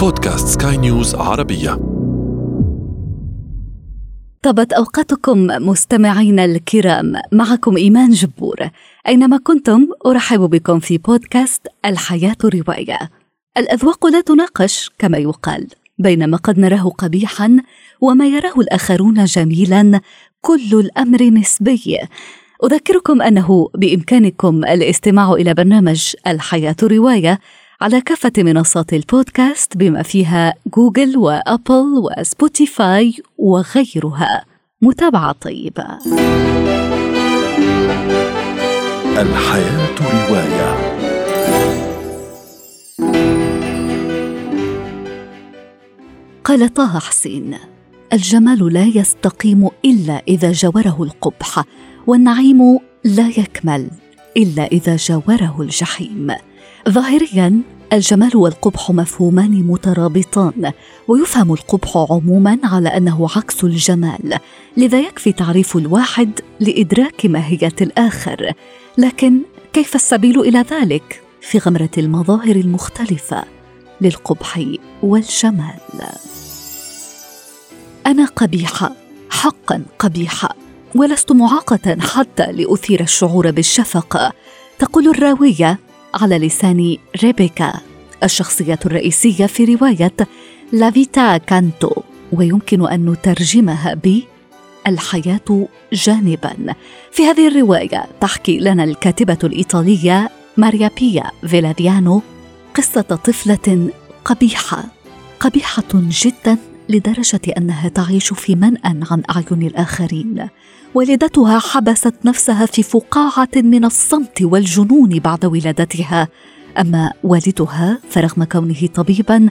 بودكاست سكاي نيوز عربية. طبت أوقاتكم مستمعينا الكرام معكم إيمان جبور. أينما كنتم أرحب بكم في بودكاست الحياة رواية الأذواق لا تناقش كما يقال بينما قد نراه قبيحا وما يراه الآخرون جميلا كل الأمر نسبي. أذكركم أنه بإمكانكم الاستماع إلى برنامج الحياة رواية على كافة منصات البودكاست بما فيها جوجل وأبل وسبوتيفاي وغيرها. متابعة طيبة. الحياة رواية. قال طه حسين الجمال لا يستقيم إلا إذا جاوره القبح والنعيم لا يكمل إلا إذا جاوره الجحيم. ظاهريا الجمال والقبح مفهومان مترابطان ويفهم القبح عموما على أنه عكس الجمال لذا يكفي تعريف الواحد لإدراك ماهية الآخر. لكن كيف السبيل إلى ذلك؟ في غمرة المظاهر المختلفة للقبح والجمال. أنا قبيحة حقا قبيحة ولست معاقة حتى لأثير الشعور بالشفقة. تقول الراوية على لسان ريبيكا الشخصية الرئيسية في رواية لافيتا كانتو ويمكن أن نترجمها ب الحياة جانبا. في هذه الرواية تحكي لنا الكاتبة الإيطالية ماريا بيا فيلاديانو قصة طفلة قبيحة قبيحة جدا. لدرجة أنها تعيش في منأى عن أعين الآخرين. والدتها حبست نفسها في فقاعة من الصمت والجنون بعد ولادتها. أما والدها فرغم كونه طبيبا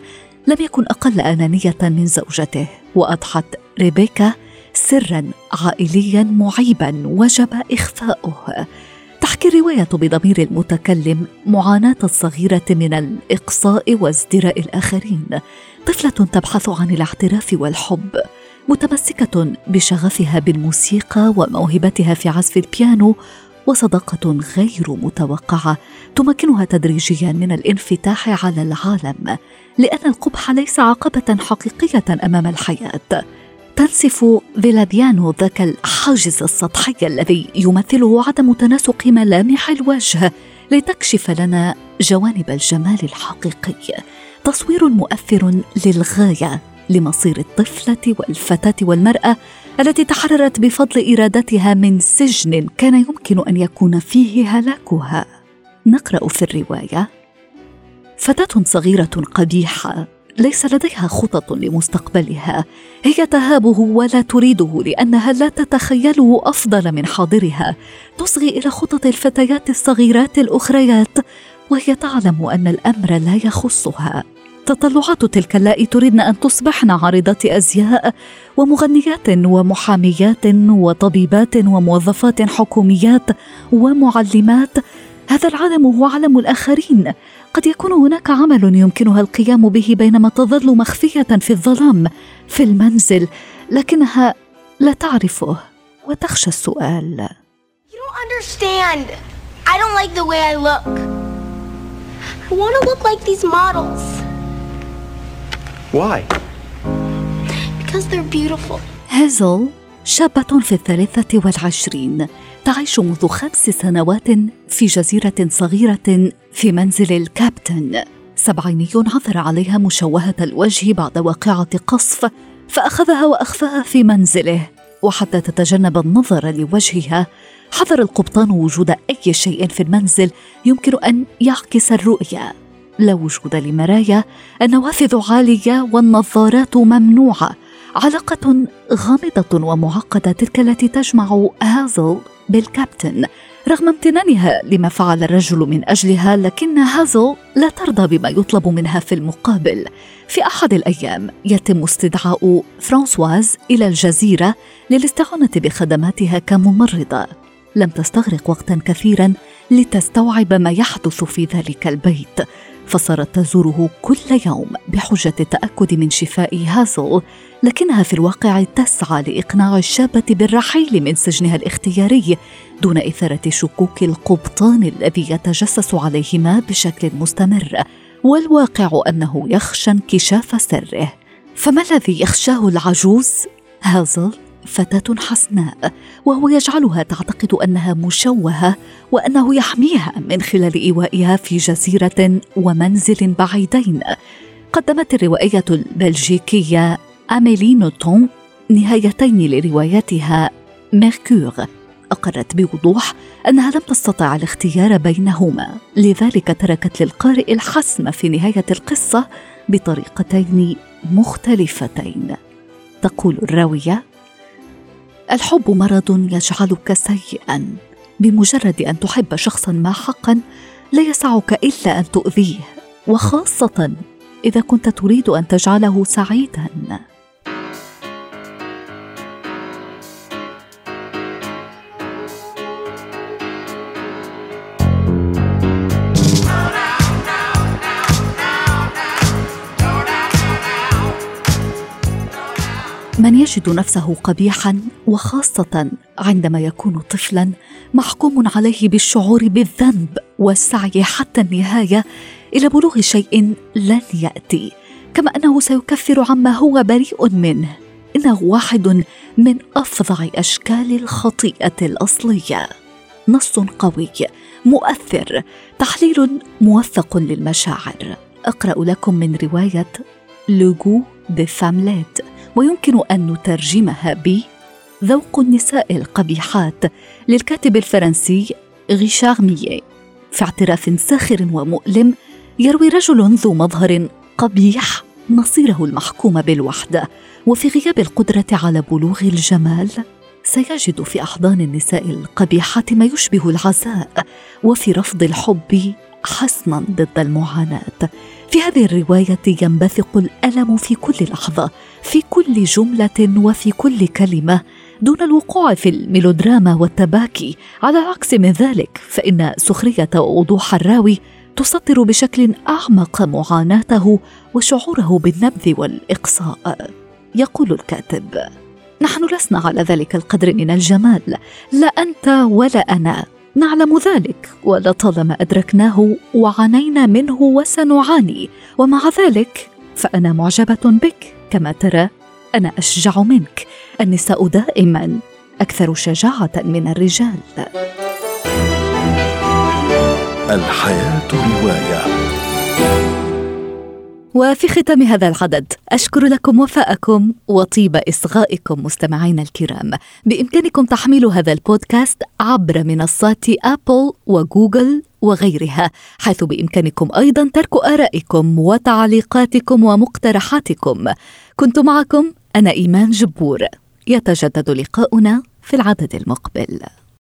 لم يكن أقل أنانية من زوجته وأضحت ريبيكا سرا عائليا معيبا وجب إخفاؤه. تحكي الرواية بضمير المتكلم معاناة الصغيره من الإقصاء وازدراء الآخرين طفلة تبحث عن الاعتراف والحب متمسكة بشغفها بالموسيقى وموهبتها في عزف البيانو وصداقة غير متوقعة تمكنها تدريجيا من الانفتاح على العالم لأن القبح ليس عقبة حقيقية أمام الحياة. تنسف فيلاديانو ذاك الحاجز السطحي الذي يمثله عدم تناسق ملامح الوجه لتكشف لنا جوانب الجمال الحقيقي. تصوير مؤثر للغاية لمصير الطفلة والفتاة والمرأة التي تحررت بفضل إرادتها من سجن كان يمكن أن يكون فيه هلاكها. نقرأ في الرواية فتاة صغيرة قبيحة ليس لديها خطط لمستقبلها. هي تهابه ولا تريده لأنها لا تتخيله أفضل من حاضرها. تصغي إلى خطط الفتيات الصغيرات الأخريات وهي تعلم أن الأمر لا يخصها. تطلعات تلك اللائي تريدن أن تصبحن عارضات أزياء ومغنيات ومحاميات وطبيبات وموظفات حكوميات ومعلمات هذا العالم هو عالم الآخرين قد يكون هناك عمل يمكنها القيام به بينما تظل مخفية في الظلام في المنزل لكنها لا تعرفه وتخشى السؤال You don't understand. I don't like the way I look. I want to look like these models Why? because they're beautiful. هازل شابة في الثالثة والعشرين تعيش منذ خمس سنوات في جزيرة صغيرة في منزل الكابتن. سبعيني عثر عليها مشوهة الوجه بعد واقعة قصف فأخذها وأخفاها في منزله. وحتى تتجنب النظر لوجهها حذر القبطان وجود أي شيء في المنزل يمكن أن يعكس الرؤية لا وجود لمرايا النوافذ عالية والنظارات ممنوعة. علاقة غامضة ومعقدة تلك التي تجمع هازل بالكابتن. رغم امتنانها لما فعل الرجل من أجلها لكن هازل لا ترضى بما يطلب منها في المقابل. في أحد الأيام يتم استدعاء فرانسواز إلى الجزيرة للاستعانة بخدماتها كممرضة. لم تستغرق وقتا كثيرا لتستوعب ما يحدث في ذلك البيت. فصارت تزوره كل يوم بحجة التأكد من شفاء هازل لكنها في الواقع تسعى لإقناع الشابة بالرحيل من سجنها الاختياري دون إثارة شكوك القبطان الذي يتجسس عليهما بشكل مستمر والواقع أنه يخشى انكشاف سره. فما الذي يخشاه العجوز؟ هازل؟ فتاة حسناء وهو يجعلها تعتقد أنها مشوهة وأنه يحميها من خلال إيوائها في جزيرة ومنزل بعيدين. قدمت الروائيه البلجيكية أميلي نوتومب نهايتين لروايتها ميركور. أقرت بوضوح أنها لم تستطع الاختيار بينهما لذلك تركت للقارئ الحسم في نهاية القصة بطريقتين مختلفتين. تقول الراوية الحب مرض يجعلك سيئا. بمجرد أن تحب شخصا ما حقا لا يسعك إلا أن تؤذيه. وخاصة إذا كنت تريد أن تجعله سعيدا. من يجد نفسه قبيحا وخاصة عندما يكون طفلا محكوم عليه بالشعور بالذنب والسعي حتى النهاية إلى بلوغ شيء لن يأتي كما أنه سيكفر عما هو بريء منه. إنه واحد من أفظع أشكال الخطيئة الأصلية. نص قوي مؤثر تحليل موثق للمشاعر. أقرأ لكم من رواية Le goût des femmes laides. ويمكن أن نترجمها ب ذوق النساء القبيحات للكاتب الفرنسي ريشار مييه في اعتراف ساخر ومؤلم يروي رجل ذو مظهر قبيح مصيره المحكوم بالوحدة وفي غياب القدرة على بلوغ الجمال سيجد في أحضان النساء القبيحات ما يشبه العزاء وفي رفض الحب حصنا ضد المعاناة. في هذه الرواية ينبثق الألم في كل لحظة في كل جملة وفي كل كلمة. دون الوقوع في الميلودراما والتباكي على العكس من ذلك فإن سخرية ووضوح الراوي تسطر بشكل أعمق معاناته وشعوره بالنبذ والإقصاء. يقول الكاتب نحن لسنا على ذلك القدر من الجمال لا أنت ولا أنا. نعلم ذلك ولطالما أدركناه وعانينا منه وسنعاني. ومع ذلك فأنا معجبة بك. كما ترى أنا أشجع منك. النساء دائما أكثر شجاعة من الرجال. الحياة رواية. وفي ختام هذا العدد أشكر لكم وفاءكم وطيب إصغائكم مستمعينا الكرام. بإمكانكم تحميل هذا البودكاست عبر منصات أبل وجوجل وغيرها حيث بإمكانكم أيضا ترك آرائكم وتعليقاتكم ومقترحاتكم. كنت معكم أنا إيمان جبور. يتجدد لقاؤنا في العدد المقبل.